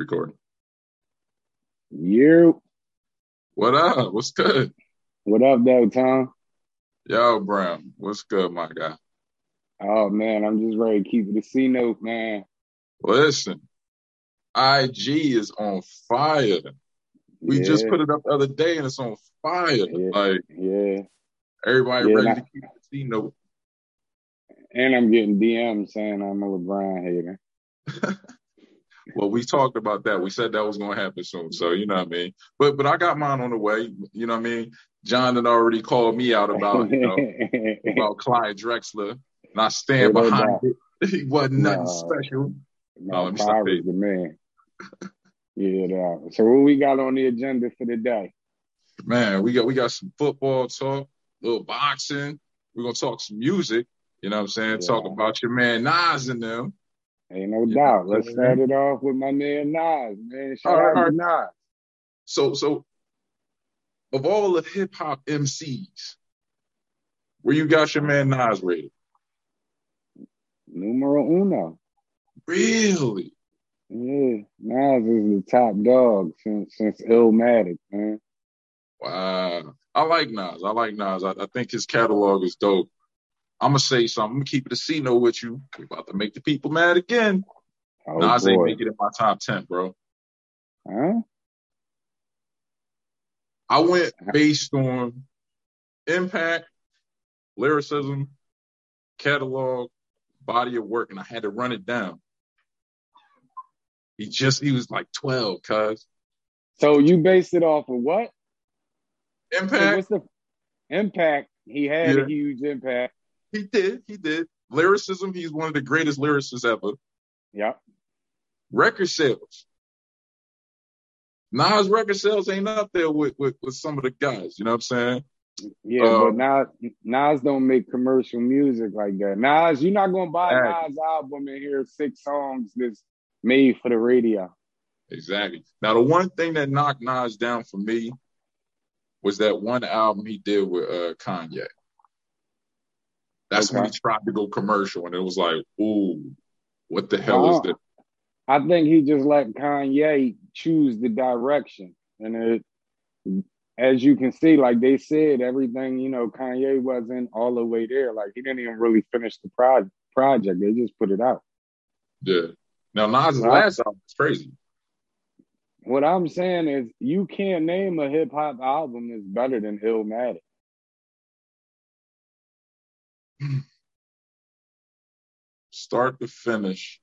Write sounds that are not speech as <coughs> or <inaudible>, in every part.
Recording. You. What up? What's good? What up, though, Tom? Yo, Brown. What's good, my guy? Oh man, I'm just ready to keep it a C note, man. Listen, IG is on fire. We yeah. just put it up the other day and it's on fire. Yeah. Like Yeah. everybody ready and to keep the C note. And I'm getting DMs saying I'm a LeBron hater. <laughs> Well, we talked about that. We said that was gonna happen soon. So you know what I mean. But but I got mine on the way. You know what I mean. John had already called me out about you know about <laughs> Clyde Drexler. And I stand Yeah, behind it. <laughs> He wasn't nothing No. special. no, oh, let me stop Clyde it. was the man. Yeah. So what we got on the agenda for the day? Man, we got we got some football talk, little boxing. We're gonna talk some music. You know what I'm saying? Talk about your man Nas and them. Ain't no doubt. Let's start it off with my man Nas, man. Shout All right, out to Nas. So so of all the hip hop MCs, where you got your man Nas rated? Numero uno. Really? Yeah, Nas is the top dog since since Illmatic, man. Wow. I like Nas. I like Nas. I, I think his catalog is dope. I'm gonna say something. I'm gonna keep it a C note with you. We're about to make the people mad again. Oh Nas ain't make it in my top ten, bro. Huh? I went <laughs> based on impact, lyricism, catalog, body of work, and I had to run it down. He just he was like 12, cuz. So you based it off of what? So Impact, what's the impact? He had Yeah. a huge impact. He did, he did. Lyricism, he's one of the greatest lyricists ever. Yep. Record sales. Nas record sales ain't up there with, with, with some of the guys, you know what I'm saying? Yeah, but Nas Nas don't make commercial music like that. Nas, you're not gonna buy Exactly. Nas album and hear six songs that's made for the radio. Exactly. Now, the one thing that knocked Nas down for me was that one album he did with uh, Kanye. That's when he tried to go commercial, and it was like, ooh, what the hell is Uh, this? I think he just let Kanye choose the direction. And it as you can see, like they said, everything, you know, Kanye wasn't all the way there. Like he didn't even really finish the pro- project. They just put it out. Yeah. Now, Nas's last album was crazy. What I'm saying is you can't name a hip hop album that's better than Illmatic. Start to finish.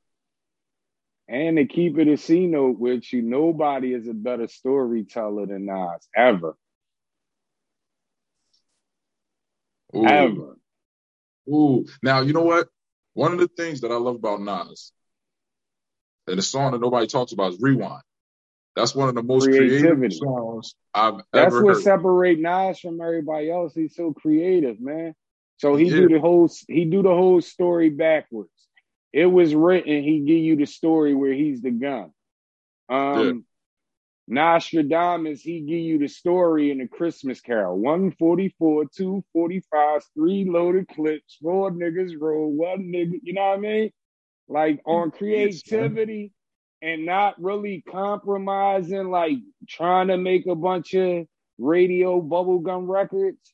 And to keep it a C note with you, nobody is a better storyteller than Nas ever. Ooh. Ever. Ooh. Now, you know what? One of the things that I love about Nas, and a song that nobody talks about is Rewind. That's one of the most creative songs I've That's ever That's what heard. separate Nas from everybody else. He's so creative, man. So he Yeah. do the whole he do the whole story backwards. It was written, he give you the story where he's the gun. Um Nostradamus, he give you the story in the Christmas Carol. 144, 245, three loaded clips, four niggas roll, one nigga, you know what I mean? Like on creativity and not really compromising, like trying to make a bunch of radio bubblegum records.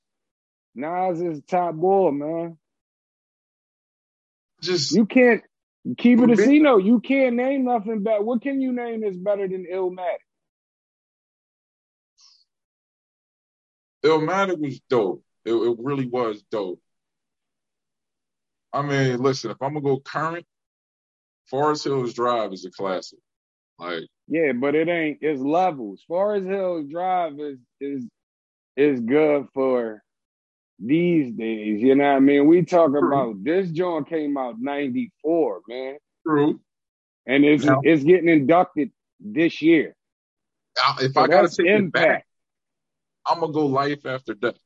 Nas is top boy, man. Just You can't keep it a C note. You can't name nothing better. What can you name that's better than Illmatic? Illmatic was dope. It, it really was dope. I mean, listen, if I'm gonna go current, Forest Hills Drive is a classic. Like, Yeah, but it ain't. It's levels. Forest Hills Drive is is is good for these days. You know what I mean? We talk True. about this joint came out '94, man, true. and it's Now- it's getting inducted this year. I- If So I gotta take it impact. back, I'm gonna go Life After Death.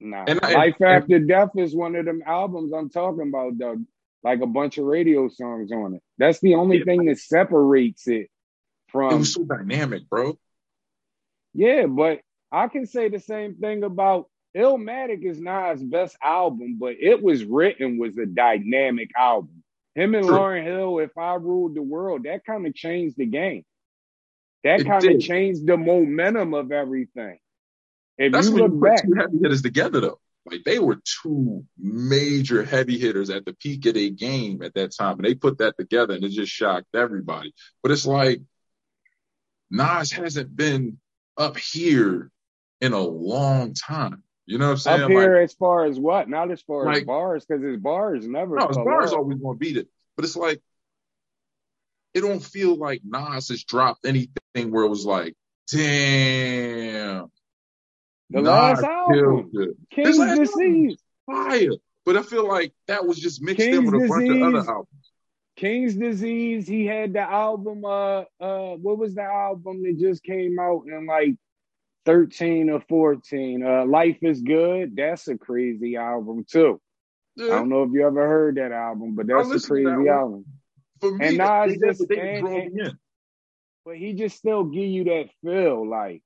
Nah, And I- Life and- After Death is one of them albums I'm talking about, though. Like a bunch of radio songs on it. That's the only Yeah. thing that separates it It from. was so dynamic, bro. Yeah, but I can say the same thing about Illmatic is Nas' best album, but it was written was a dynamic album. Him and True. Lauryn Hill, if I ruled the world, that kind of changed the game. That kind of changed the momentum of everything. If That's you look back, two heavy hitters together though. Like they were two major heavy hitters at the peak of their game at that time, and they put that together, and it just shocked everybody. But it's like Nas hasn't been up here in a long time. You know what I'm saying? Up here like, as far as what? Not as far like, as bars, because his bars never. No, his bars up. always to beat it. But it's like it don't feel like Nas has dropped anything where it was like, damn. The Nas last album, King's Disease, fire. But I feel like that was just mixed King's in with a Disease, bunch of other albums. King's Disease, he had the album. Uh, uh, what was the album that just came out in like 13 or 14? Uh, Life is Good. That's a crazy album too. Yeah. I don't know if you ever heard that album, but that's a crazy that album. For me, and Nas just and, and, but he just still give you that feel, like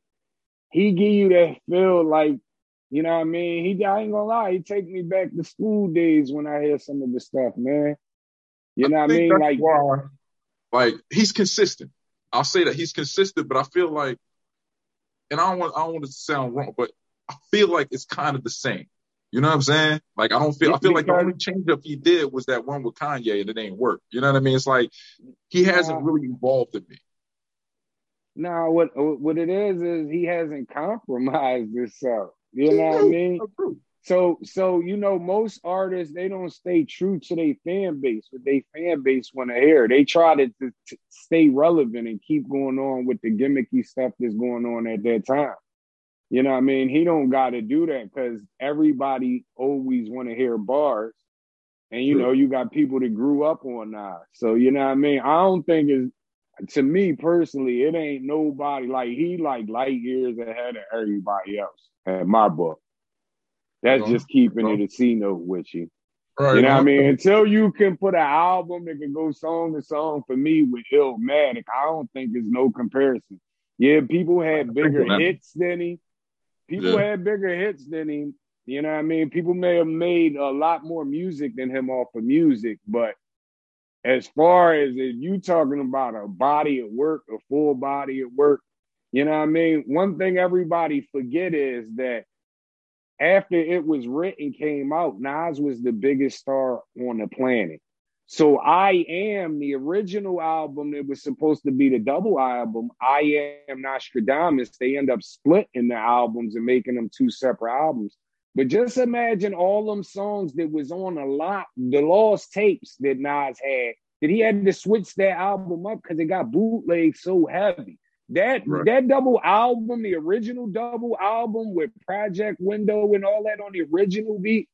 he give you that feel, like you know what I mean. He, I ain't gonna lie, he take me back to school days when I hear some of the stuff, man. You know I what I mean? Like, why, like he's consistent. I'll say that he's consistent, but I feel like, and I don't want, I don't want to sound wrong, but I feel like it's kind of the same. You know what I'm saying? Like I don't feel I feel like the only change up he did was that one with Kanye and it ain't work. You know what I mean? It's like he hasn't really evolved in me. No, what what it is is he hasn't compromised himself. You know what I mean? So so you know most artists they don't stay true to their fan base, what they fan base want to hear. They try to, to, to stay relevant and keep going on with the gimmicky stuff that's going on at that time. You know what I mean? He don't got to do that because everybody always want to hear bars. And you know, you got people that grew up on that. So you know what I mean? I don't think it's to me personally, it ain't nobody like he like light years ahead of everybody else at my book. That's just keeping it a C note with you. Right, you know what I mean? Until you can put an album that can go song to song for me with Illmatic, I don't think there's no comparison. Yeah, people had bigger hits than he, People yeah. had bigger hits than him. You know what I mean? People may have made a lot more music than him off of music, but as far as if you talking about a body of work, a full body of work, you know what I mean? One thing everybody forget is that after it was written came out, Nas was the biggest star on the planet. So I am the original album that was supposed to be the double album. I am Nastradamus. They end up splitting the albums and making them two separate albums. But just imagine all them songs that was on a lot, the lost tapes that Nas had, that he had to switch that album up because it got bootleg so heavy. That right. that double album, the original double album with Project Window and all that on the original beat,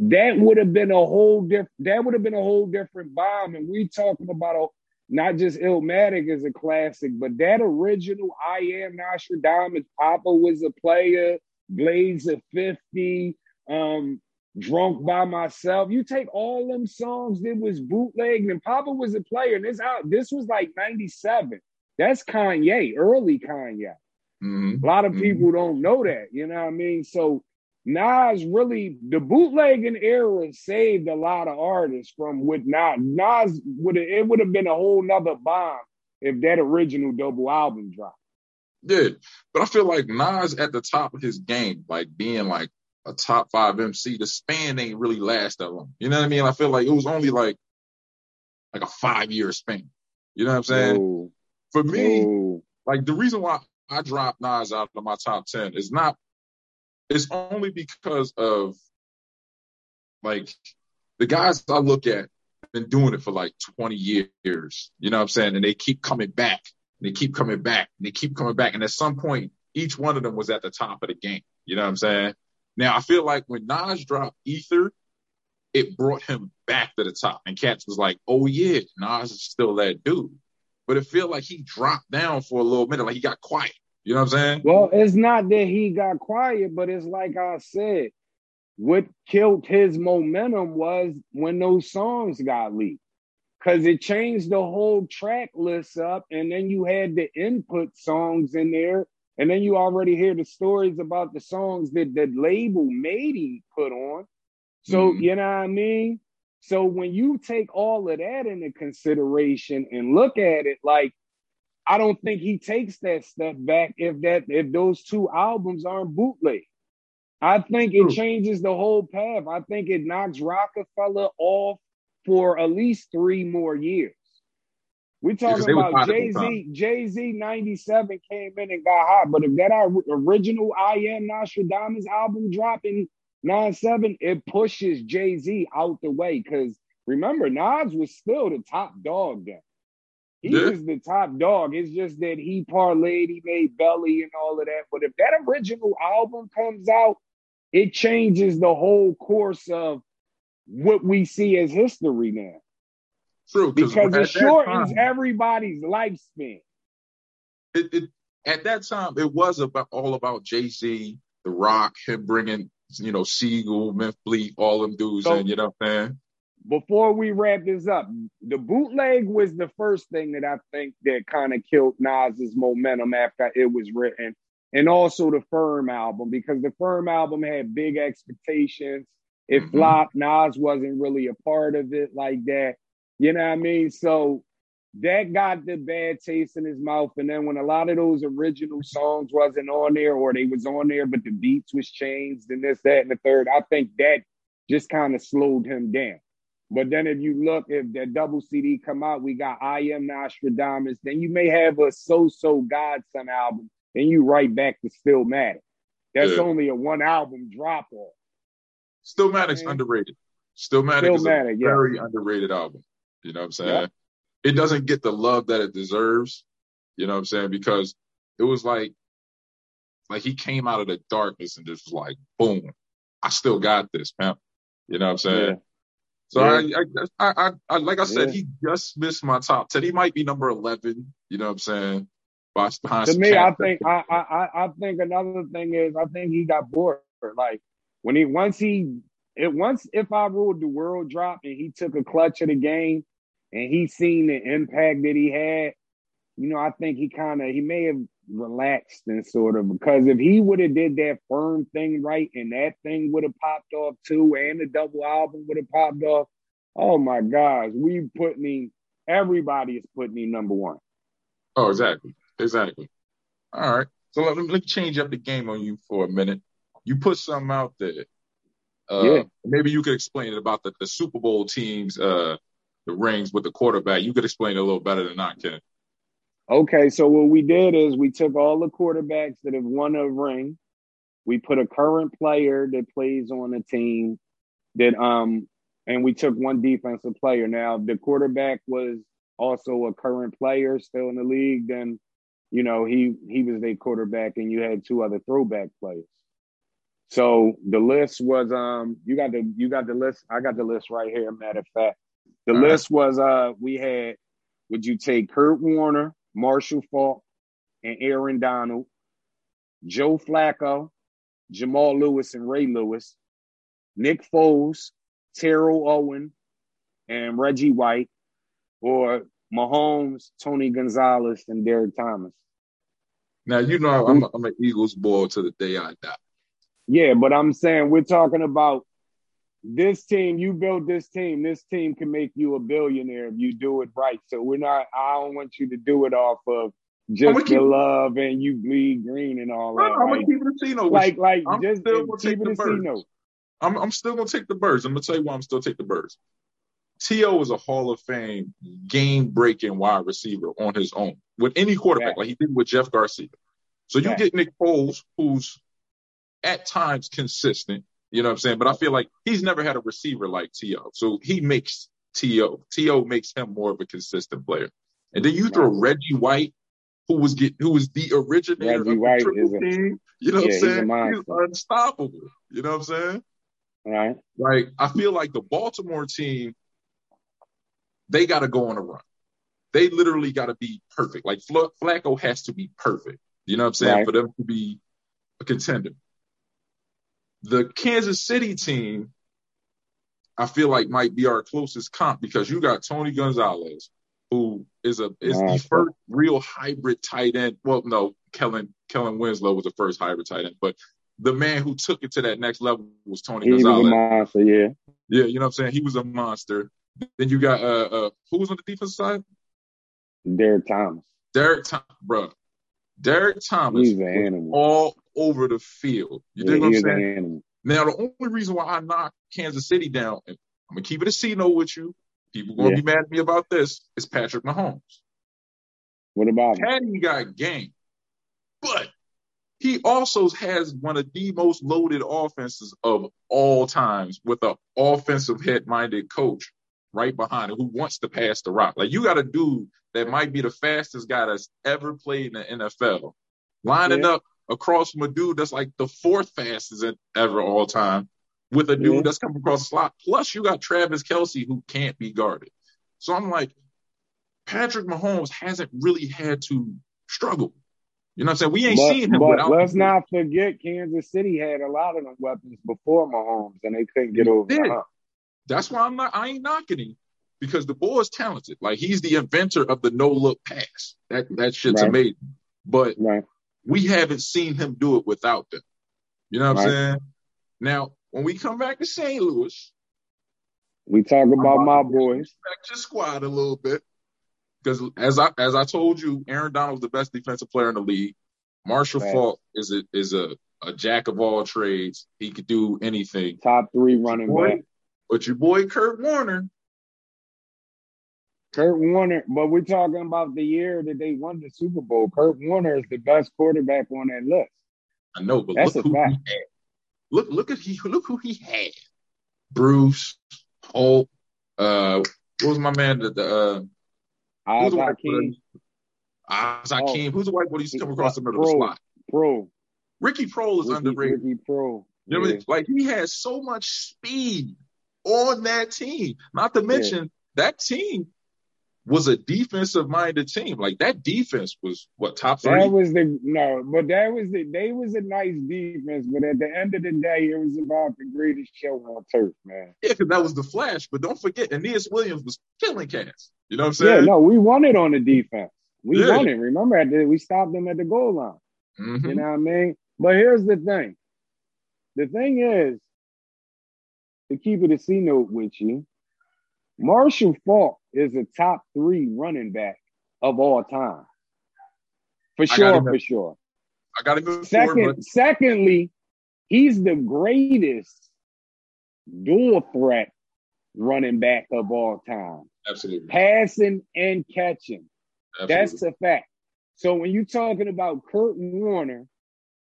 that would have been a whole different that would have been a whole different bomb and we talking about a, not just Illmatic as a classic but that original I am Nastradamus Papa was a player Blaze of 50 um drunk by myself. You take all them songs that was bootlegged and Papa was a player and this out this was like 97 that's Kanye early Kanye mm-hmm. a lot of mm-hmm. people mm-hmm. don't know that you know what I mean so Nas really the bootlegging era saved a lot of artists from what Nas Nas would it would have been a whole nother bomb if that original double album dropped. Did, but I feel like Nas at the top of his game, like being like a top five MC, the span ain't really last that long. You know what I mean? I feel like it was only like like a five year span. You know what I'm saying? For me, like the reason why I dropped Nas out of my top ten is not it's only because of like the guys I look at been doing it for like 20 years. You know what I'm saying? And they keep coming back. they keep coming back. And they keep coming back. And at some point, each one of them was at the top of the game. You know what I'm saying? Now I feel like when Nas dropped Ether, it brought him back to the top. And Cats was like, oh yeah, Nas is still that dude. But it felt like he dropped down for a little minute, like he got quiet. You know what I'm saying? Well, it's not that he got quiet, but it's like I said, what killed his momentum was when those songs got leaked. Cause it changed the whole track list up, and then you had the input songs in there, and then you already hear the stories about the songs that the label made him put on. So mm you know what I mean? So when you take all of that into consideration and look at it, like I don't think he takes that step back if that if those two albums aren't bootleg. I think it changes the whole path. I think it knocks Roc-A-Fella off for at least three more years. We're talking yeah, about Jay Z. Jay Z '97 came in and got hot, but if that original I Am Nastradamus album dropped in '97, it pushes Jay Z out the way. Because remember, Nas was still the top dog then. He yeah. was the top dog. It's just that he parlayed, he made Belly and all of that. But if that original album comes out, it changes the whole course of what we see as history now. True, because it shortens time, everybody's lifespan. It, it at that time it was about all about Jay Z, The Rock, him bringing you know Sigel, Memphis all them dudes, so, and you know what I'm saying. Before we wrap this up, the bootleg was the first thing that I think that kind of killed Nas's momentum after it was written, and also the Firm album because the Firm album had big expectations. It mm-hmm. flopped. Nas wasn't really a part of it like that. You know what I mean? So that got the bad taste in his mouth. And then when a lot of those original songs wasn't on there or they was on there, but the beats was changed and this, that, and the third, I think that just kind of slowed him down. But then if you look, if that double CD come out, we got I Am Nastradamus, then you may have a So-So Godson album, and you right back to Stillmatic. That's yeah. only a one album drop off. Stillmatic's underrated. Stillmatic, Stillmatic is a yeah. very underrated album. You know what I'm saying? It doesn't get the love that it deserves. You know what I'm saying? Because it was like, like he came out of the darkness and just was like, boom, I still got this, man. You know what I'm saying? Yeah. So yeah. I, I, I, I, like I said, he just missed my top ten. He might be number eleven. You know what I'm saying? Behind to me, I think I, I, I think another thing is I think he got bored. Like when he once he it once if I ruled the world dropped and he took a clutch of the game, and he seen the impact that he had, you know, I think he kind of he may have relaxed and sort of because if he would have did that firm thing right and that thing would have popped off too, and the double album would have popped off, oh my gosh, we putting him. Everybody is putting him number one. Oh, exactly, exactly. All right, so let, let me change up the game on you for a minute. You put something out there. Uh, yeah. Maybe you could explain it about the, the Super Bowl teams. Uh, the rings with the quarterback. You could explain it a little better than I can. Okay, so what we did is we took all the quarterbacks that have won a ring. We put a current player that plays on the team that um and we took one defensive player. Now the quarterback was also a current player still in the league, then you know he he was a quarterback and you had two other throwback players. So the list was um you got the you got the list I got the list right here matter of fact. The All list right. was uh we had would you take Kurt Warner, Marshall Faulk, and Aaron Donald, Joe Flacco, Jamal Lewis and Ray Lewis, Nick Foles, Terrell Owen, and Reggie White, or Mahomes, Tony Gonzalez, and Derrick Thomas. Now you know I'm, I'm an Eagles boy to the day I die. Yeah, but I'm saying we're talking about this team, you build this team, this team can make you a billionaire if you do it right. So we're not, I don't want you to do it off of just the keep, love and you bleed green and all no, that. I'm gonna keep it a Tino. Like, like, I'm just still gonna take the birds. I'm, I'm still gonna take the birds. I'm gonna tell you why I'm still take the birds. T.O. is a Hall of Fame game breaking wide receiver on his own with any quarterback, yeah. like he did with Jeff Garcia. So you yeah. get Nick Foles, who's at times consistent, you know what I'm saying? But I feel like he's never had a receiver like T.O. So he makes T.O. T.O. makes him more of a consistent player. And then you throw Reggie White, who was get who was the originator Reggie of the White triple a, team. You know yeah, what I'm saying? He's, he's unstoppable. You know what I'm saying? Right. Like I feel like the Baltimore team, they got to go on a run. They literally got to be perfect. Like Flacco has to be perfect. You know what I'm saying? Right. For them to be a contender the Kansas City team, I feel like might be our closest comp because you got Tony Gonzalez, who is a is the first real hybrid tight end. Well, no, Kellen Kellen Winslow was the first hybrid tight end, but the man who took it to that next level was Tony he Gonzalez. Was a monster, yeah. Yeah, you know what I'm saying? He was a monster. Then you got uh uh who was on the defense side? Derrick Thomas. Derrick Thomas, bro. Derrick Thomas He's an animal. all over the field. You Yeah, dig what I'm saying? Now, the only reason why I knock Kansas City down, and I'm gonna keep it a C note with you. People gonna Yeah. be mad at me about this. Is Patrick Mahomes? What about him? Patty got game, but he also has one of the most loaded offenses of all times with an offensive head-minded coach right behind him who wants to pass the rock. Like you got a dude that might be the fastest guy that's ever played in the NFL, lining Yeah. up across from a dude that's like the fourth fastest ever all time with a dude Yeah. that's coming across the slot. Plus, you got Travis Kelce who can't be guarded. So I'm like, Patrick Mahomes hasn't really had to struggle. You know what I'm saying? We ain't But, seen him but without. let's not forget Kansas City had a lot of them weapons before Mahomes, and they couldn't get over did. the. That's why I'm not. I ain't knocking him because the boy is talented. Like he's the inventor of the no look pass. That that shit's Right. amazing. But Right. We haven't seen him do it without them. You know what I'm saying? Now, when we come back to St. Louis, We talk about my boys. respect your squad a little bit. Because as I as I told you, Aaron Donald's the best defensive player in the league. Marshall Right. Faulk is a is a, a jack of all trades. He could do anything. Top three running Boy, back. But your boy Kurt Warner, Kurt Warner, but we're talking about the year that they won the Super Bowl. Kurt Warner is the best quarterback on that list. I know, but That's look who fact. he had. Look, look at he look who he had. Bruce, Holt, uh, what was my man? The, the uh, who's Oz the white Hakim, boy? Isaac Oh. Who's the white boy that used to come across the middle of Pro. the slot? Pro. Ricky Proehl is Ricky, underrated. Ricky Proehl. You know what I Yeah. mean? Like he has so much speed on that team. Not to mention that team was a defensive minded team. Like that defense was what top three. That was the no, but that was the they was a nice defense, but at the end of the day, it was about the greatest show on turf, man. yeah, because that was the Flash. But don't forget, Aeneas Williams was killing cats. You know what I'm saying? Yeah, no, we won it on the defense. We Yeah. won it. Remember, at the, we stopped them at the goal line. Mhm. You know what I mean? But here's the thing. The thing is, to keep it a C note with you, Marshall Faulk is a top three running back of all time. For sure, for sure. I got to go Second, forward, but secondly, he's the greatest dual threat running back of all time. absolutely, Passing and catching. absolutely. That's a fact. So when you're talking about Kurt Warner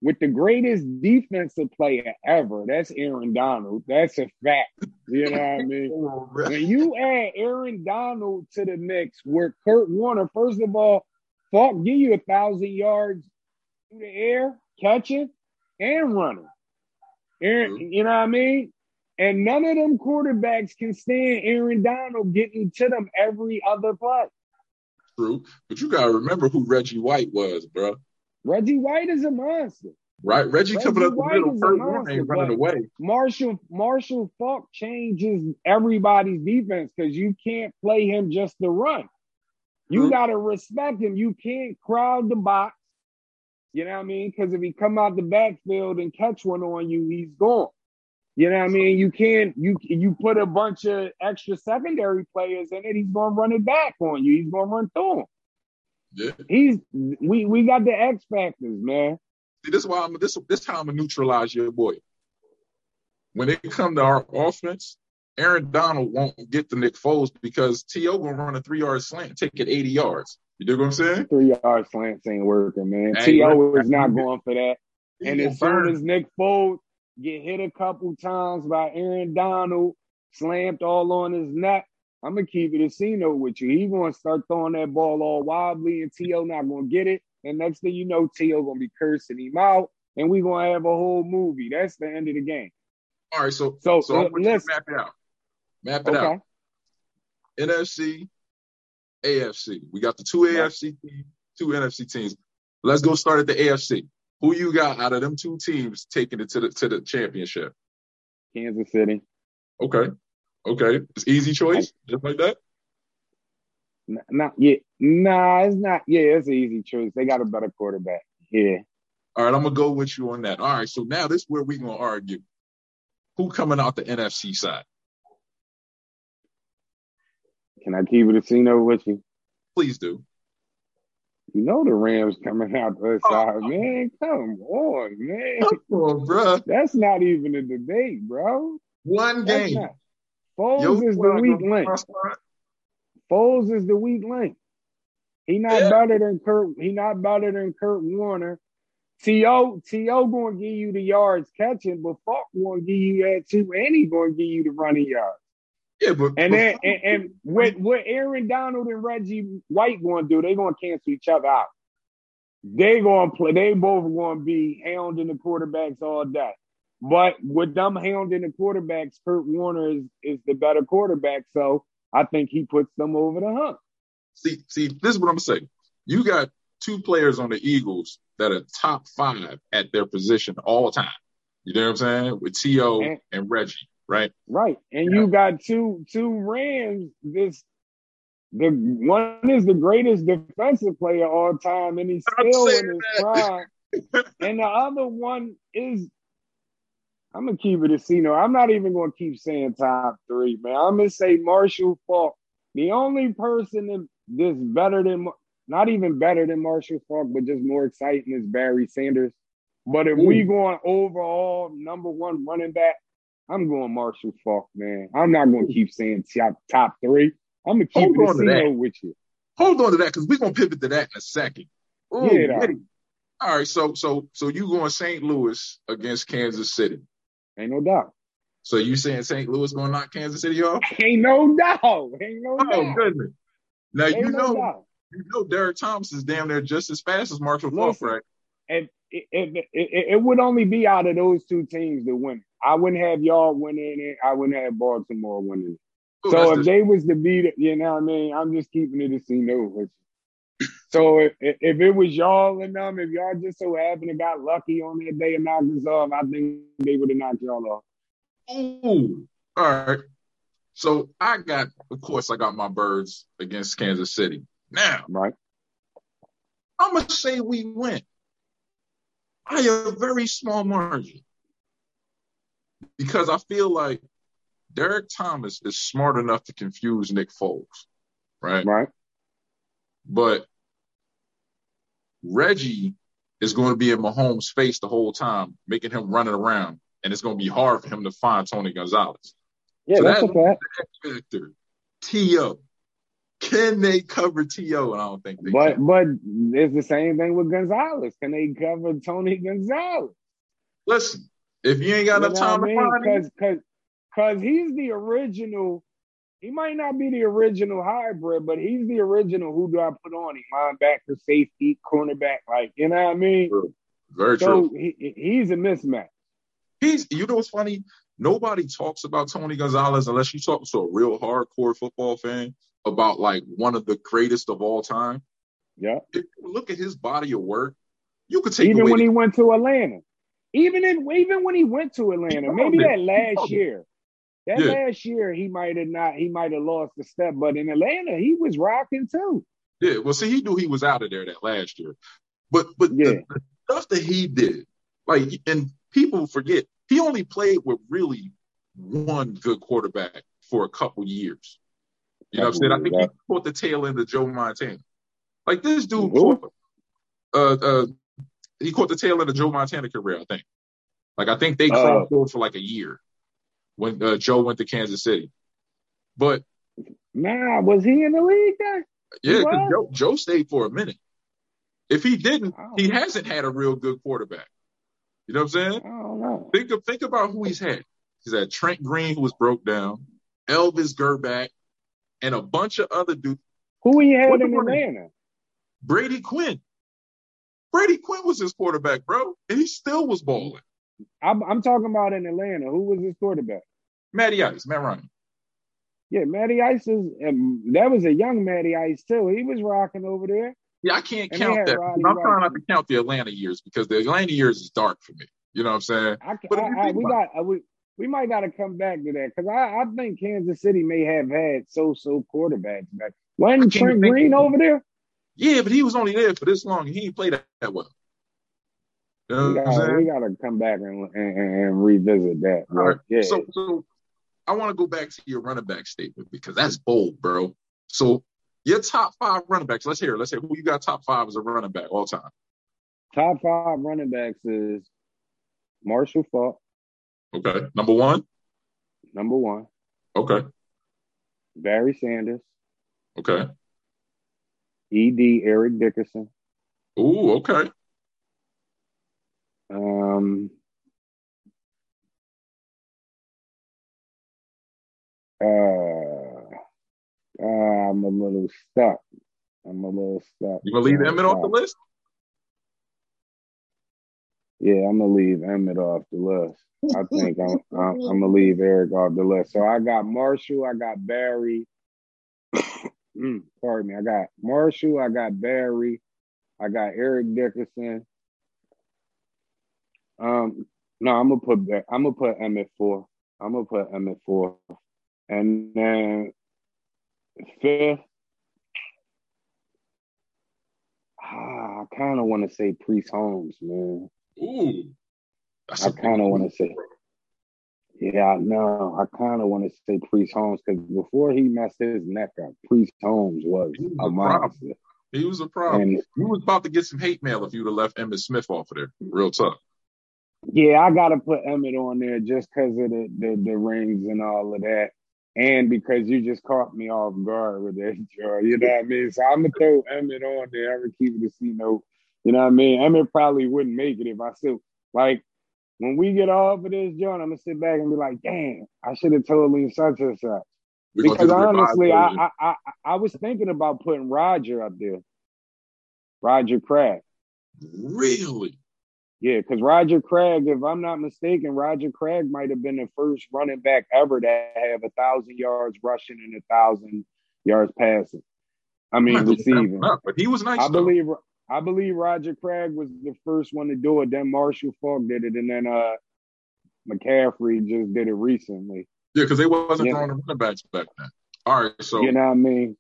with the greatest defensive player ever, that's Aaron Donald. That's a fact. You know what I mean? <laughs> When you add Aaron Donald to the mix where Kurt Warner, first of all, Faulk give you a thousand yards through the air, catching and running. Aaron, mm-hmm. you know what I mean? And none of them quarterbacks can stand Aaron Donald getting to them every other play. True, but you gotta remember who Reggie White was, bro. Reggie White is a monster. Right, Reggie, Reggie coming up the middle, Kurt Warner ain't running away. Marshall Marshall Faulk changes everybody's defense because you can't play him just to run. You True. gotta respect him. You can't crowd the box. You know what I mean? Because if he come out the backfield and catch one on you, he's gone. You know what I mean? You can't you you put a bunch of extra secondary players in it, he's gonna run it back on you. He's gonna run through him. Yeah. He's we we got the X factors, man. See, this is why I'm this this how I'm gonna neutralize your boy. When it come to our offense, Aaron Donald won't get the Nick Foles because T.O. gonna run a three yard slant, take it 80 yards. You dig what I'm saying? Three yard slants ain't working, man. T.O. is not going for that. He And as soon as Nick Foles get hit a couple times by Aaron Donald, slammed all on his neck, I'm gonna keep it a C note with you. He gonna start throwing that ball all wobbly, and T.O. not gonna get it. And next thing you know, T.O. gonna be cursing him out, and we gonna have a whole movie. That's the end of the game. All right, so So, so uh, want you to listen. map it out. Map it out. NFC, AFC. We got the two. AFC teams, two NFC teams. Let's go start at the AFC. Who you got out of them two teams taking it to the to the championship? Kansas City. Okay. Okay. It's easy choice, just like that. Not yet. Nah, it's not. Yeah, it's an easy choice. They got a better quarterback. Yeah. All right, I'm gonna go with you on that. All right, so now this is where we gonna argue. Who coming out the NFC side? Can I keep it a scene with you? Please do. You know the Rams coming out the oh. side, man. Come on, man. Come on, bro. That's not even a debate, bro. One game. Not. Foles is the weak link. Foles is the weak link. He not yeah. better than Kurt. He not better than Kurt Warner. T.O. T.O. going to give you the yards catching, but Faulk going to give you that too, and he going to give you the running yards. Yeah, but and then and, and what what Aaron Donald and Reggie White going to do? They going to cancel each other out. They going to play. They both going to be hounding the quarterbacks all day. But with them hounding the quarterbacks, Kurt Warner is is the better quarterback. So I think he puts them over the hump. See, see, this is what I'm saying. You got two players on the Eagles that are top five at their position all the time. You know what I'm saying? With T.O. and, and Reggie right? Right. And yeah. you got two two Rams. This the one is the greatest defensive player all time, and he's still in his prime. <laughs> and the other one is I'm gonna keep it a C. No, I'm not even gonna keep saying top three, man. I'm gonna say Marshall Faulk. The only person that's better than, not even better than Marshall Faulk, but just more exciting is Barry Sanders. But if Ooh. we going overall number one running back, I'm going Marshall Faulk, man. I'm not going to keep saying top top three. I'm gonna keep Hold it with you. Hold on to that because we're gonna pivot to that in a second. Ooh, yeah. All right, so so so you going St. Louis against Kansas City? Ain't no doubt. So you saying St. Louis gonna knock Kansas City off? Ain't no doubt. Ain't no oh, doubt. Oh goodness. Now Ain't you know no you know Derrick Thomas is damn near just as fast as Marshall Faulk, right? And it, it, it, it, would only be out of those two teams that win. I wouldn't have y'all winning it. I wouldn't have Baltimore winning it. Ooh, so if they was to beat it, you know what I mean? I'm just keeping it a scene over. So if, if it was y'all and them, if y'all just so happened to got lucky on that day and knocked us off, I think they would have knocked y'all off. Ooh, all right. So I got, of course, I got my birds against Kansas City. Now, right. I'm gonna say we win by a very small margin because I feel like Derrick Thomas is smart enough to confuse Nick Foles, right? Right. But Reggie is going to be in Mahomes' face the whole time, making him running around, and it's going to be hard for him to find Tony Gonzalez. Yeah, so that's, a factor. T.O. Can they cover T.O.? And I don't think they but, can. But it's the same thing with Gonzalez. Can they cover Tony Gonzalez? Listen, if you ain't got enough time to find him. Because because he's the original. He might not be the original hybrid, but he's the original. Who do I put on him? Linebacker, safety, cornerback. Like you know what I mean? True. Very so true. He, he's a mismatch. He's. You know what's funny? Nobody talks about Tony Gonzalez unless you talk to a real hardcore football fan about like one of the greatest of all time. Yeah. If you look at his body of work, you could take even when the- he went to Atlanta. Even in even when he went to Atlanta, maybe that last year. That yeah. last year he might have not he might have lost a step, but in Atlanta he was rocking too. Yeah, well, see, he knew he was out of there that last year, but but yeah. the, the stuff that he did, like, and people forget he only played with really one good quarterback for a couple years. You know what I'm saying? I think he caught the tail end of Joe Montana. Like this dude caught, uh, uh, he caught the tail end of Joe Montana career, I think. Like I think they uh, crossed over for like a year when uh, Joe went to Kansas City. But nah, was he in the league then? Yeah, because Joe, Joe stayed for a minute. If he didn't, he hasn't had a real good quarterback. You know what I'm saying? I don't know. Think of think about who he's had. He's had Trent Green, who was broke down, Elvis Grbac, and a bunch of other dudes. Who he had in Atlanta? Brady Quinn. Brady Quinn was his quarterback, bro, and he still was balling. I'm, I'm talking about in Atlanta. Who was his quarterback? Matty Ice, Matt Ryan. Yeah, Matty Ice is. Um, that was a young Matty Ice too. He was rocking over there. Yeah, I can't and count that. I'm trying not to count the Atlanta years because the Atlanta years is dark for me. You know what I'm saying? I, but I, I, we got uh, we, we might got to come back to that because I, I think Kansas City may have had so-so quarterbacks back. Wasn't Trent Green over there? Yeah, but he was only there for this long. He ain't played that, that well. You know we got to come back and, and, and revisit that. Right. Yeah. So, so I want to go back to your running back statement because that's bold, bro. So your top five running backs. Let's hear. It. Let's say who you got top five as a running back all time. Top five running backs is Marshall Faulk. Okay. Number one. Number one. Okay. Barry Sanders. Okay. Ed Eric Dickerson. Ooh, okay. Um uh, uh, I'm a little stuck. I'm a little stuck. You gonna leave Emmitt off the list? Yeah, I'm gonna leave Emmitt off the list. I think I'm, I'm, I'm gonna leave Eric off the list. So I got Marshall, I got Barry. <coughs> mm, pardon me. I got Marshall, I got Barry, I got Eric Dickerson. Um, no, I'm gonna put I'm gonna put Emmitt four. I'm gonna put Emmitt four, and then fifth. Ah, I kind of want to say Priest Holmes, man. Ooh, I kind of want to say. Yeah, no. I kind of want to say Priest Holmes because before he messed his neck up, Priest Holmes was, was a, a monster. He was a problem. And, he was about to get some hate mail if you'd have left Emmitt Smith off of there. Real tough. Yeah, I gotta put Emmett on there just because of the, the, the rings and all of that, and because you just caught me off guard with that, <laughs> Joe. You know what I mean? So I'm gonna throw Emmitt on there. I'm gonna keep it a C note. You know what I mean? Emmitt probably wouldn't make it if I still like when we get off of this, John. I'm gonna sit back and be like, "Damn, I should have told him such and such." Because honestly, I, I, I I was thinking about putting Roger up there, Roger Craig. Really? Yeah, because Roger Craig, if I'm not mistaken, Roger Craig might have been the first running back ever to have a thousand yards rushing and a thousand yards passing. I mean receiving. But he was nice. I though. believe I believe Roger Craig was the first one to do it. Then Marshall Faulk did it, and then uh McCaffrey just did it recently. Yeah, because they wasn't yeah. throwing the running backs back then. All right, so you know what I mean.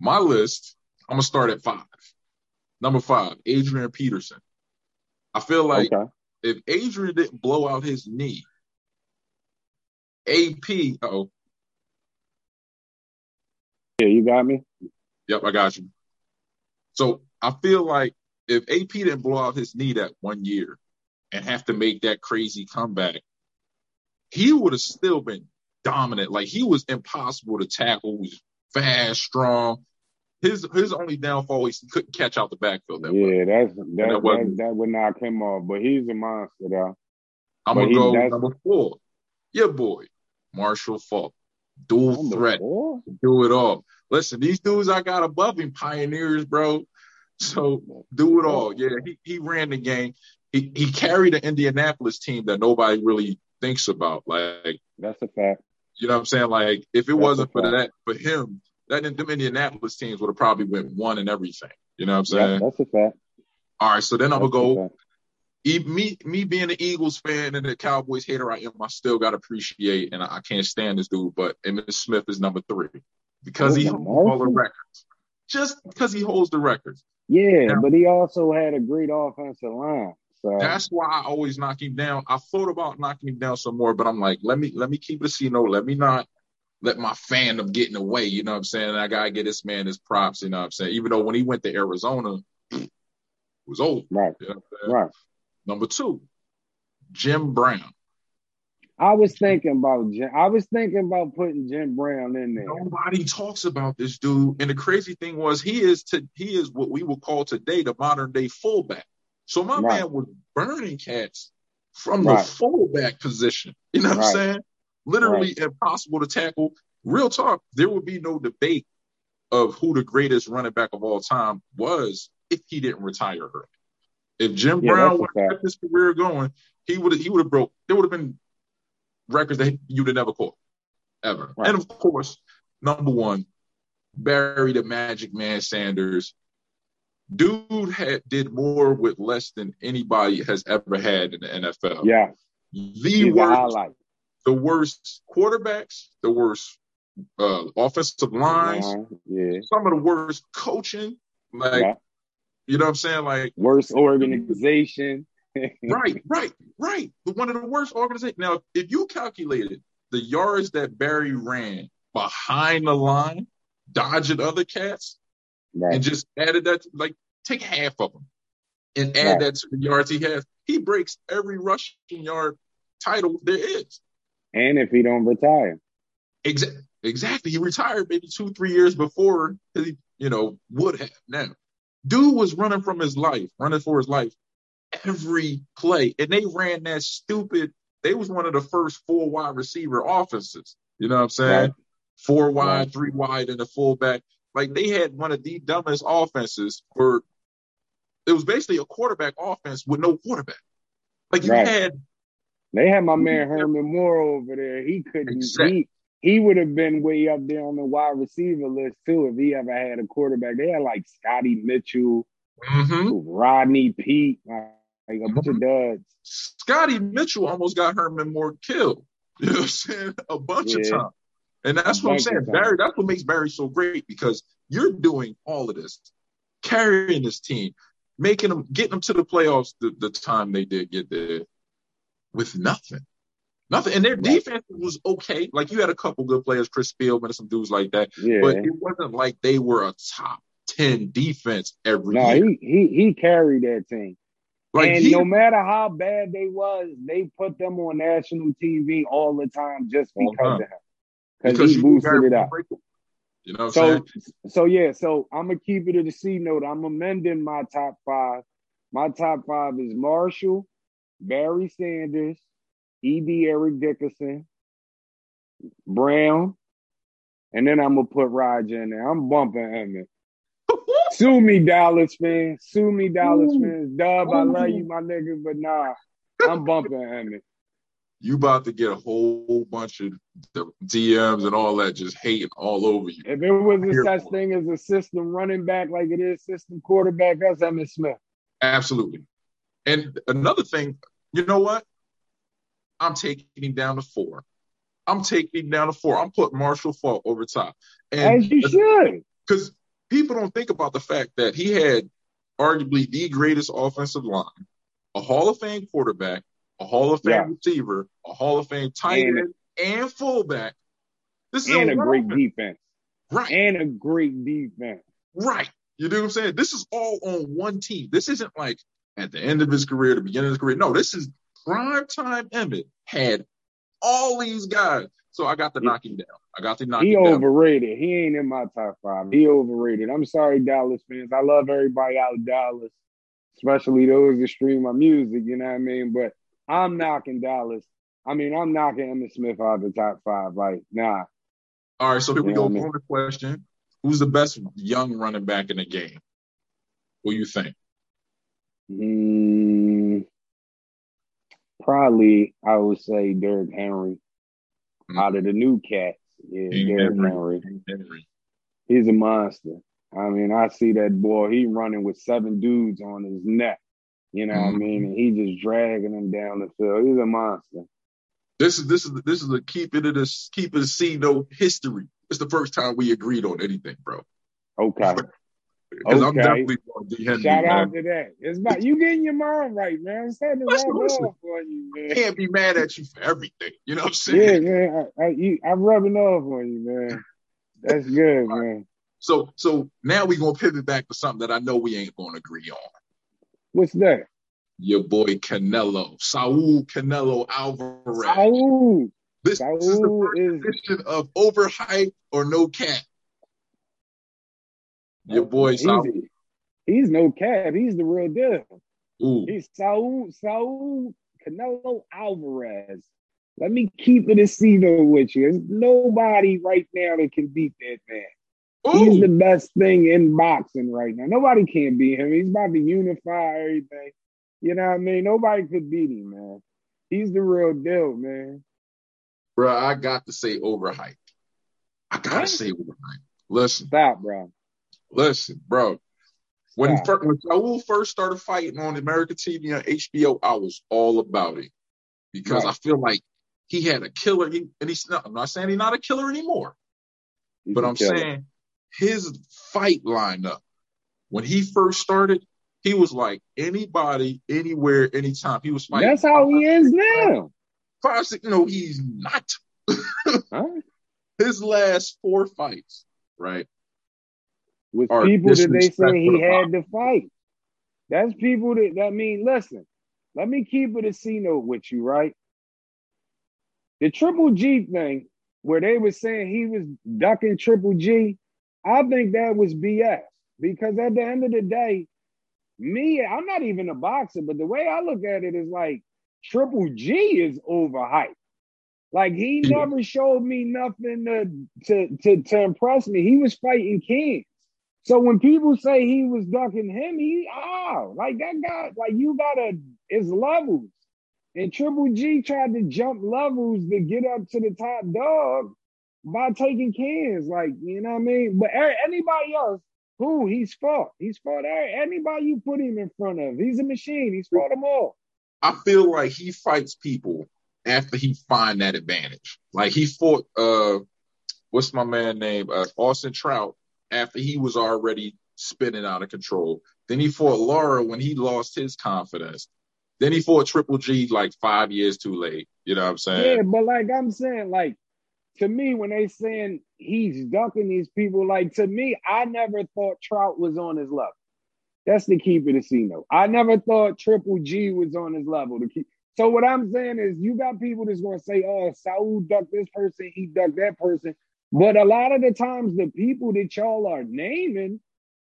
My list. I'm gonna start at five. Number five, Adrian Peterson. I feel like okay. if Adrian didn't blow out his knee, AP. Oh. Yeah, you got me. Yep, I got you. So I feel like if AP didn't blow out his knee that one year and have to make that crazy comeback, he would have still been dominant. Like he was impossible to tackle. He was fast, strong. His his only downfall was he couldn't catch out the backfield. That yeah, that's that, that, that, that, would knock him off. But he's a monster, though. I'm gonna go number four. Yeah, boy, Marshall Faulk, dual number threat, four? do it all. Listen, these dudes I got above him, pioneers, bro. So do it all. Yeah, he, he ran the game. He he carried an Indianapolis team that nobody really thinks about. Like that's a fact. You know what I'm saying? Like if it that's wasn't for that for him, that them Indianapolis teams would have probably went one and everything. You know what I'm saying? Yeah, that's a fact. All right, so then I'm gonna go. Me, me being an Eagles fan and a Cowboys hater I am, I still got to appreciate, and I, I, can't stand this dude. But Emmitt Smith is number three because he holds all the records. Just because he holds the records. Yeah, now, but he also had a great offensive line. So that's why I always knock him down. I thought about knocking him down some more, but I'm like, let me let me keep it a C note. Let me not let my fandom get in the way. You know what I'm saying? I gotta get this man his props. You know what I'm saying? Even though when he went to Arizona, <clears throat> it was old. Right. You know right. Number two, Jim Brown. I was thinking about Jim. I was thinking about putting Jim Brown in there. Nobody talks about this dude. And the crazy thing was he is to he is what we would call today the modern day fullback. So my right. man was burning cats from right. the fullback position. You know what right. I'm saying? Literally impossible to tackle. Real talk, there would be no debate of who the greatest running back of all time was if he didn't retire early. If Jim yeah, Brown would have kept his career going, he would have he would have broke. There would have been records that you'd have never caught ever. Right. And of course, number one, Barry the Magic Man Sanders. Dude had did more with less than anybody has ever had in the NFL. Yeah. The He's worst, the worst quarterbacks, the worst uh, offensive lines, yeah. some of the worst coaching. Like, yeah. you know what I'm saying? Like, worst organization <laughs> right, right, right. One of the worst organizations. Now, if you calculated the yards that Barry ran behind the line, dodging other cats Right. and just added that, like, take half of them and add Right. that to the yards he has. He breaks every rushing yard title there is. And if he don't retire. Exa- exactly. He retired maybe two, three years before he, you know, would have. Now, dude was running from his life, running for his life every play. And they ran that stupid, they was one of the first four wide receiver offenses. You know what I'm saying? Right. Four wide, Right. three wide, and a fullback. Like they had one of the dumbest offenses for it was basically a quarterback offense with no quarterback. Like you Right. had They had my man Herman Moore over there. He couldn't. Exactly. He he would have been way up there on the wide receiver list too if he ever had a quarterback. They had like Scotty Mitchell, mhm. Rodney Peete, like, a bunch of duds. Scotty Mitchell almost got Herman Moore killed. <laughs> You know what I'm saying? A bunch of Yeah. times. And that's what I'm saying. Barry, that's what makes Barry so great because you're doing all of this, carrying this team, making them, getting them to the playoffs the, the time they did get there with nothing. Nothing. And their defense was okay. Like you had a couple good players, Chris Spielman and some dudes like that. Yeah. But it wasn't like they were a top 10 defense every no, year. he he he carried that team. like and he, no matter how bad they was, they put them on national TV all the time just because time. of him. Because he boosted it up. You know what I'm So, saying? so yeah, so I'm gonna keep it at the C note. I'm amending my top five. My top five is Marshall, Barry Sanders, E.D. Eric Dickerson, Brown, and then I'm gonna put Roger in there. I'm bumping Emmitt. <laughs> Sue me, Dallas fans. Sue me, Dallas Ooh. fans. Dub, I love you, my nigga, but nah, I'm bumping Emmitt. you about to get a whole bunch of the DMs and all that just hating all over you. If it was a such thing as a system running back like it is system quarterback, that's Emmitt Smith. Absolutely. And another thing, you know what? I'm taking him down to four. I'm taking him down to four. I'm putting Marshall Faulk over top. And As you should. because people don't think about the fact that he had arguably the greatest offensive line, a Hall of Fame quarterback, a Hall of Fame Yeah. receiver, a Hall of Fame tight end, and fullback. This is and a great defense. right, And a great defense. right. You know what I'm saying? This is all on one team. This isn't like at the end of his career, the beginning of his career. No, this is prime time. Emmitt had all these guys. So I got to knock him down. I got to knock He him down. He overrated. He ain't in my top five. He overrated. I'm sorry, Dallas fans. I love everybody out of Dallas, especially those that stream my music. You know what I mean? But I'm knocking Dallas. I mean, I'm knocking Emmitt Smith out of the top five. Like, nah. All right, so here we go. I mean? Question: Who's the best young running back in the game? What do you think? Mm, probably, I would say Derrick Henry. Mm. Out of the new cats, yeah, King Derrick Henry. Henry. He's a monster. I mean, I see that boy. He running with seven dudes on his neck. You know what I Mhm. mean? And he just dragging them down the field. He's a monster. This is this is this is a keep it in a keep it C note history. It's the first time we agreed on anything, bro. Okay. Because I'm Okay. definitely going D Henry. Shout man. out to that. It's about you getting your mind right, man. I'm starting to Listen, listen. off on you, man. Can't be mad at you for everything. You know what I'm Yeah, saying? man. I, I, you, I'm rubbing off on you, man. That's good, <laughs> man. So so now we're gonna pivot back to something that I know we ain't gonna agree on. What's that? Your boy Canelo, Saul Canelo Alvarez. Saul. This, this is the Saul is of overhype or no cap. Your boy he's, Saul. he's no cap. He's the real deal. Ooh, He's Saul Saul Canelo Alvarez. Let me keep it a secret with you. There's nobody right now that can beat that man. He's the best thing in boxing right now. Nobody can beat him. He's about to unify everything. You know what I mean? Nobody could beat him, man. He's the real deal, man. Bro, I got to say overhyped. I gotta What? say overhyped. Listen, Stop, bro. Listen, bro. When he Stop. first, when Saul first started fighting on American TV on HBO, I was all about it because Right. I feel like he had a killer. He, and he's not. I'm not saying he's not a killer anymore, He's but I'm killer. saying his fight lineup when he first started, he was like anybody, anywhere, anytime. He was fighting. that's how he is now. Five, six, no, he's not. <laughs> His last four fights, right? Was people that they say he had to fight. That's people that that mean, listen, let me keep it a C note with you, right? The triple G thing, where they were saying he was ducking triple G, I think that was BS. Because at the end of the day, me, I'm not even a boxer, but the way I look at it is like Triple G is overhyped. Like he never showed me nothing to, to to to impress me. He was fighting kings. So when people say he was ducking him, he oh, like that guy, like you gotta it's levels. And Triple G tried to jump levels to get up to the top dog by taking cans. Like, you know what I mean? But anybody else, who he's fought. He's fought anybody you put him in front of. He's a machine. He's fought them all. I feel like he fights people after he find that advantage. Like he fought uh what's my man name? Uh, Austin Trout after he was already spinning out of control. Then he fought Lara when he lost his confidence. Then he fought Triple G like five years too late. You know what I'm saying? Yeah, but like I'm saying, like to me, when they saying he's dunking these people, like to me, I never thought Trout was on his level. That's the key for the casino. I never thought Triple G was on his level. To keep. So what I'm saying is, you got people that's going to say, "Oh, Saul ducked this person, he ducked that person," but a lot of the times, the people that y'all are naming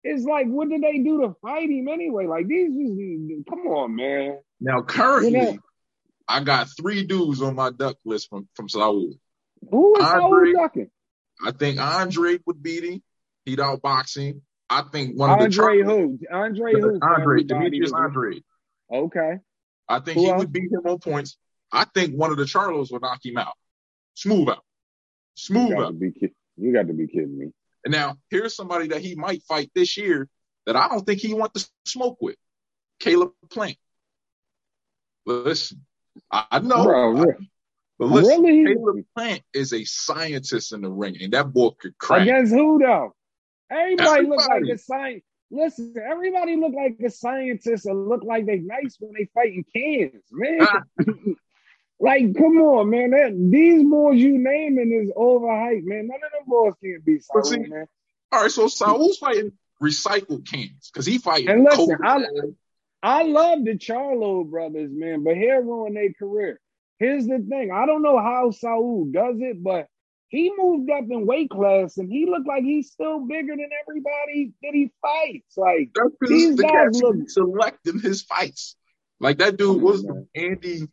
is like, what did they do to fight him anyway? Like these, just, come on, man. Now currently, you know, I got three dudes on my duck list from from Saul. Who is Andre, Saul ducking? I think Andre would beat him. He'd outbox him. I think one Andre of the Andre who? Andre who? Andre Demetrius Andrade. Okay. I think who he else? would beat him on points. I think one of the Charlos would knock him out. Smooth out. Smooth you out. you got to be kidding me. And now here's somebody that he might fight this year that I don't think he want to smoke with. Caleb Plant. Listen, I know, Bro, I, but listen, really? Caleb Plant is a scientist in the ring, and that boy could crack. Against who though? Everybody, everybody. look like a scientist. Listen, everybody look like a scientist and look like they nice when they fighting cans, man. Ah. <laughs> like, come on, man. That, these boys you naming is overhyped, man. None of them boys can't be Saul, see, man. All right, so Saul's fighting recycled cans because he fighting. And listen, I, I love the Charlo brothers, man, but here ruin their career. Here's the thing: I don't know how Saul does it, but he moved up in weight class and he looked like he's still bigger than everybody that he fights. Like these the guys look selecting his fights. Like that dude was Andy,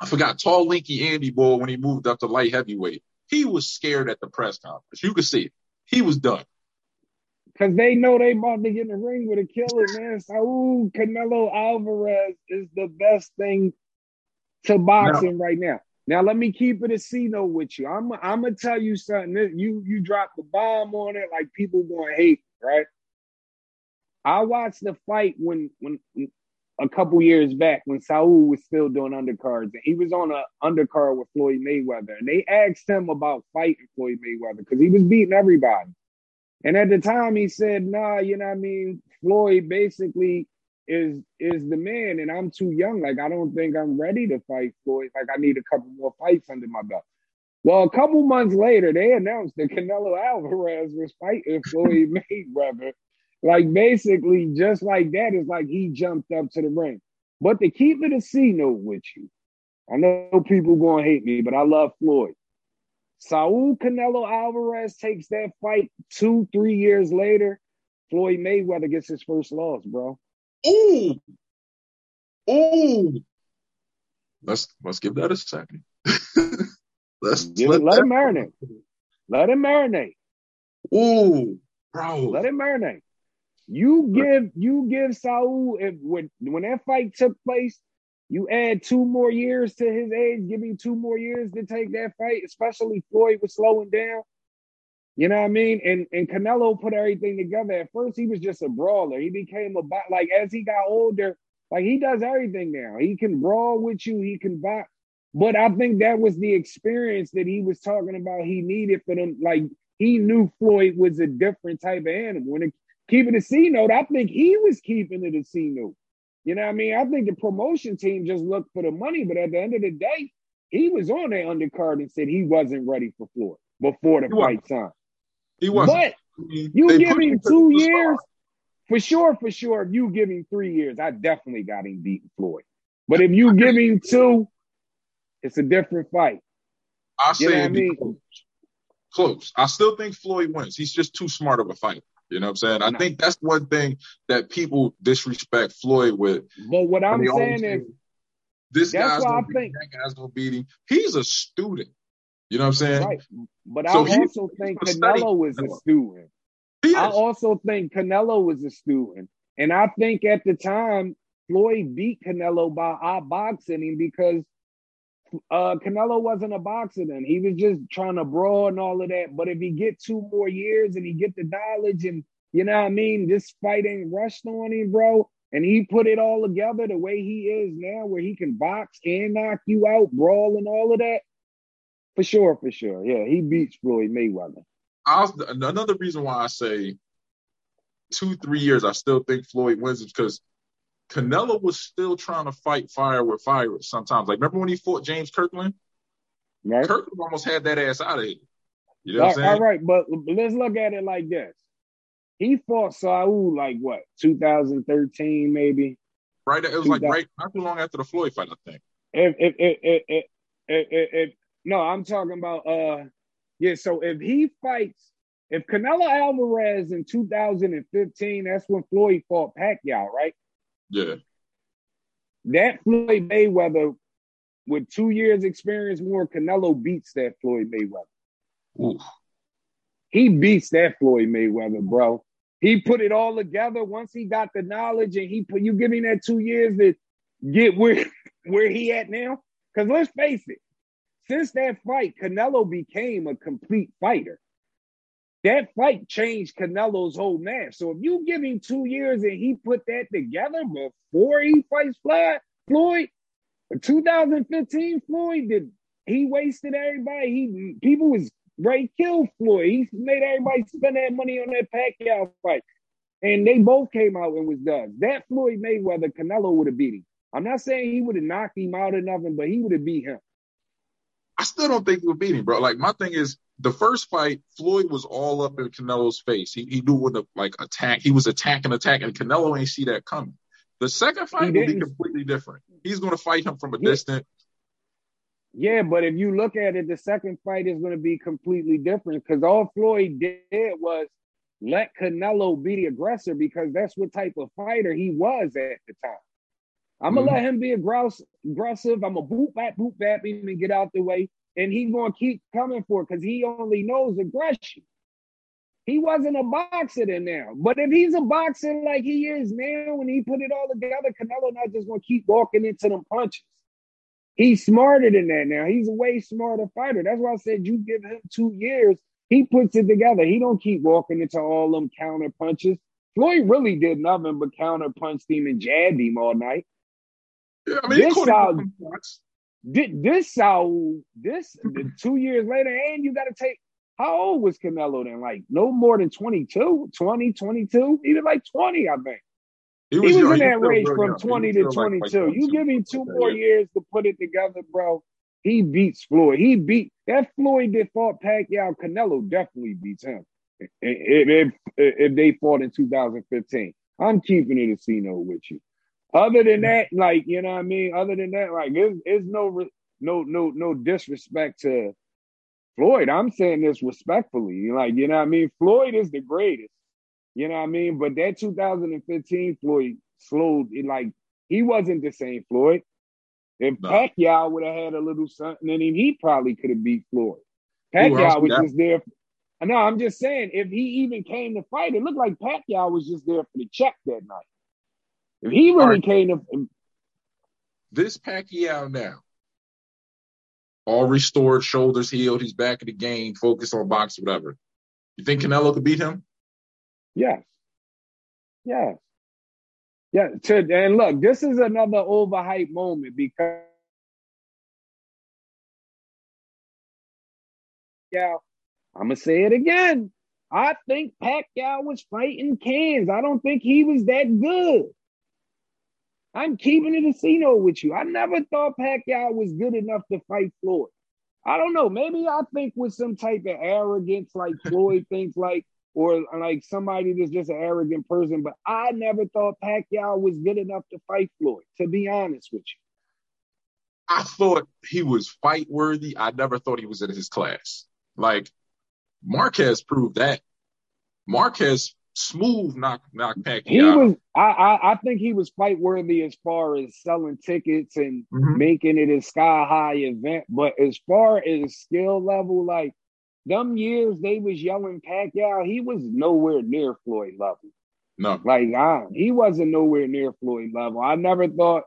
I forgot, tall, linky Andy boy when he moved up to light heavyweight. He was scared at the press conference. You could see it. He was done. Cause they know they about to get in the ring with a killer, man. Saul Canelo Alvarez is the best thing to boxing no. right now. Now let me keep it a C note with you. I'm I'm gonna tell you something. You you drop the bomb on it, like people gonna hate, right? I watched the fight when when a couple years back when Saul was still doing undercards, and he was on an undercard with Floyd Mayweather, and they asked him about fighting Floyd Mayweather because he was beating everybody. And at the time, he said, "Nah, you know what I mean." Floyd basically is is the man, and I'm too young. Like I don't think I'm ready to fight Floyd. Like I need a couple more fights under my belt. Well, a couple months later, they announced that Canelo Alvarez was fighting Floyd <laughs> Mayweather. Like basically, just like that, is like he jumped up to the ring. But to keep it a C note with you, I know people gonna hate me, but I love Floyd. Saul Canelo Alvarez takes that fight two, three years later. Floyd Mayweather gets his first loss, bro. Ooh. Ooh. Let's let's give that a second. <laughs> let's give let, it, let him marinate. Let him marinate. Ooh, bro. Let him marinate. You give you give Saul if when when that fight took place, you add two more years to his age, giving two more years to take that fight, especially Floyd was slowing down. You know what I mean? And and Canelo put everything together. At first, he was just a brawler. He became a like as he got older, like he does everything now. He can brawl with you. He can box. But I think that was the experience that he was talking about. He needed for them. Like he knew Floyd was a different type of animal. It, keeping a C note, I think he was keeping it a C note. You know what I mean? I think the promotion team just looked for the money, but at the end of the day, he was on that undercard and said he wasn't ready for Floyd before the fight time. He wasn't. But You give him two years, for sure, for sure. If you give him three years, I definitely got him beating Floyd. But if you give him two, it's a different fight. I say I mean? close. close. I still think Floyd wins. He's just too smart of a fighter. You know what I'm saying? I think that's one thing that people disrespect Floyd with. But what I'm saying is, this guy's gonna beat think, that guy's gonna beat him. He's a student. You know what I'm saying? Right. But so I also think Canelo was a student. I also think Canelo was a student. And I think at the time, Floyd beat Canelo by outboxing him because uh, Canelo wasn't a boxer then. He was just trying to brawl and all of that. But if he get two more years and he get the knowledge and you know what I mean, this fight ain't rushed on him, bro. And he put it all together the way he is now, where he can box and knock you out, brawl and all of that. For sure, for sure. Yeah, he beats Floyd Mayweather. I another reason why I say two, three years, I still think Floyd wins is because Canelo was still trying to fight fire with fire sometimes. Like, remember when he fought James Kirkland? Right. Kirkland almost had that ass out of here. You know all, what I'm saying? All right, but let's look at it like this. He fought Saul like what, 2013 maybe? Right. It was like right not too long after the Floyd fight, I think. If if if if, if, if, if no, I'm talking about uh yeah, so if he fights if Canelo Alvarez in 2015, that's when Floyd fought Pacquiao, right? Yeah. That Floyd Mayweather with two years experience more, Canelo beats that Floyd Mayweather. Oof. He beats that Floyd Mayweather, bro. He put it all together once he got the knowledge and he put you give him that two years to get where <laughs> where he at now. Because let's face it, since that fight, Canelo became a complete fighter. That fight changed Canelo's whole match. So if you give him two years and he put that together before he fights Floyd, Floyd, 2015 Floyd did he wasted everybody. He people was Ray killed Floyd. He made everybody spend that money on that Pacquiao fight. And they both came out and was done. That Floyd Mayweather, Canelo would have beat him. I'm not saying he would have knocked him out or nothing, but he would have beat him. I still don't think he would beat him, bro. Like my thing is the first fight, Floyd was all up in Canelo's face. He he knew when to like attack. He was attacking, attacking. Canelo ain't see that coming. The second fight will be completely different. He's going to fight him from a yeah. distance. Yeah, but if you look at it, the second fight is going to be completely different because all Floyd did was let Canelo be the aggressor because that's what type of fighter he was at the time. I'm gonna mm-hmm. let him be aggressive. I'm gonna boot back, boot back him and get out the way and he's going to keep coming for it because he only knows aggression. He wasn't a boxer then now, but if he's a boxer like he is now, when he put it all together, Canelo not just going to keep walking into them punches. He's smarter than that now. He's a way smarter fighter. That's why I said you give him two years, he puts it together. He don't keep walking into all them counter punches. Floyd really did nothing but counter punch him and jab him all night. Yeah, I mean, this this Saul, this <laughs> two years later, and you got to take. How old was Canelo then? Like no more than 22, 20, 22, even like 20, I think. He was, he was in that range from young. 20 to 22. Like, like you give him two more years to put it together, bro. He beats Floyd. He beat that Floyd that fought Pacquiao. Canelo definitely beats him. If, if, if they fought in 2015, I'm keeping it a C note with you. Other than that, like you know what I mean. Other than that, like it's, it's no no no no disrespect to Floyd. I'm saying this respectfully. Like you know what I mean. Floyd is the greatest. You know what I mean. But that 2015 Floyd slowed it. Like he wasn't the same Floyd. If no. Pacquiao would have had a little something in him, he probably could have beat Floyd. Pacquiao was just there. No, I'm just saying, if he even came to fight, it looked like Pacquiao was just there for the check that night. If he really right. came to this Pacquiao now, all restored, shoulders healed, he's back in the game, focused on box, whatever. You think Canelo could beat him? Yes. Yes. Yeah. To, and look, this is another overhyped moment because yeah, I'm gonna say it again. I think Pacquiao was fighting cans. I don't think he was that good. I'm keeping it a C note with you. I never thought Pacquiao was good enough to fight Floyd. I don't know. Maybe I think with some type of arrogance, like Floyd thinks like or like somebody that's just an arrogant person, but I never thought Pacquiao was good enough to fight Floyd, to be honest with you. I thought he was fight worthy. I never thought he was in his class. Like Marquez proved that. Marquez smooth knock knock Pacquiao. He was I, I, I think he was fight worthy as far as selling tickets and mm-hmm. making it a sky high event. But as far as skill level, like them years they was yelling Pacquiao, he was nowhere near Floyd level. No. Like I, he wasn't nowhere near Floyd level. I never thought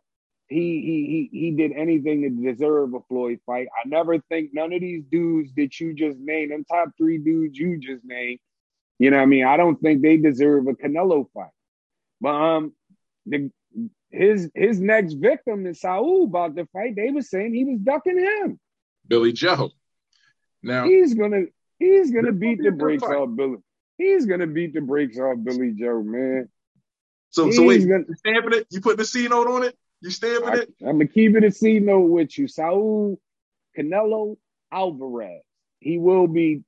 he he he he did anything to deserve a Floyd fight. I never think none of these dudes that you just named, them top three dudes you just named, you know what I mean? I don't think they deserve a Canelo fight. But um the his his next victim is Saul about the fight. They were saying he was ducking him. Billy Joe. Now he's gonna he's gonna beat the brakes off Billy. He's gonna beat the brakes off Billy Joe, man. So so wait, gonna, you stamping it? You put the C note on it? You stamping I, it? I'm gonna keep it a C note with you. Saul Canelo Alvarez. He will be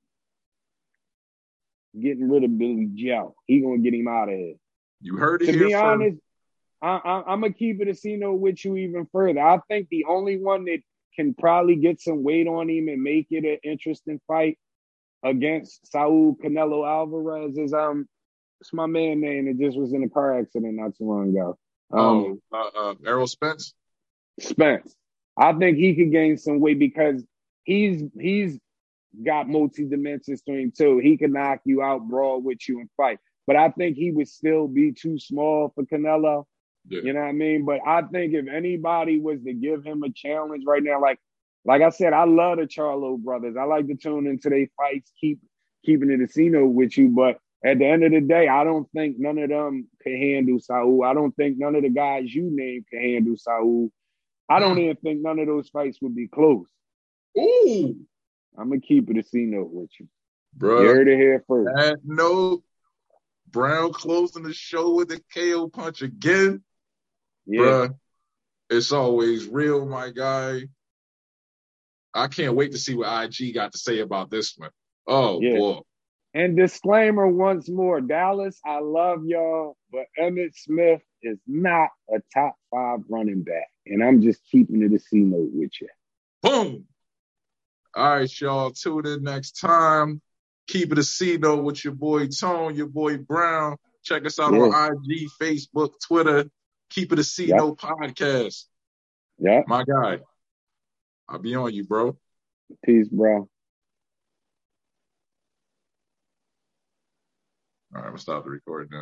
getting rid of Billy Joe. He gonna get him out of here. You heard it to be first. honest, I, am gonna keep it a note with you even further. I think the only one that can probably get some weight on him and make it an interesting fight against Saul Canelo Alvarez is um it's my man name that just was in a car accident not too long ago. Um, oh, uh, uh, Errol Spence. Spence. I think he could gain some weight because he's he's got multi dimensions to him too. He can knock you out, brawl with you, and fight. But I think he would still be too small for Canelo. Yeah. You know what I mean? But I think if anybody was to give him a challenge right now, like like I said, I love the Charlo brothers. I like to tune into their fights, keep keeping it a casino with you. But at the end of the day, I don't think none of them can handle Saul. I don't think none of the guys you named can handle Saul. I don't mm-hmm. even think none of those fights would be close. Ooh. I'm gonna keep it a C note with you. Bro. You heard it here first. That note, Brown closing the show with a KO punch again. Yeah. Bruh, it's always real, my guy. I can't wait to see what IG got to say about this one. Oh yeah. boy. And disclaimer once more, Dallas, I love y'all, but Emmitt Smith is not a top five running back. And I'm just keeping it a C note with you. Boom. All right, y'all. Tune in next time. Keep it a C note with your boy Tone, your boy Brown. Check us out yeah. on IG, Facebook, Twitter. Keep it a C yep. podcast. Yeah. My guy. I'll be on you, bro. Peace, bro. All right, I'm gonna stop the recording now.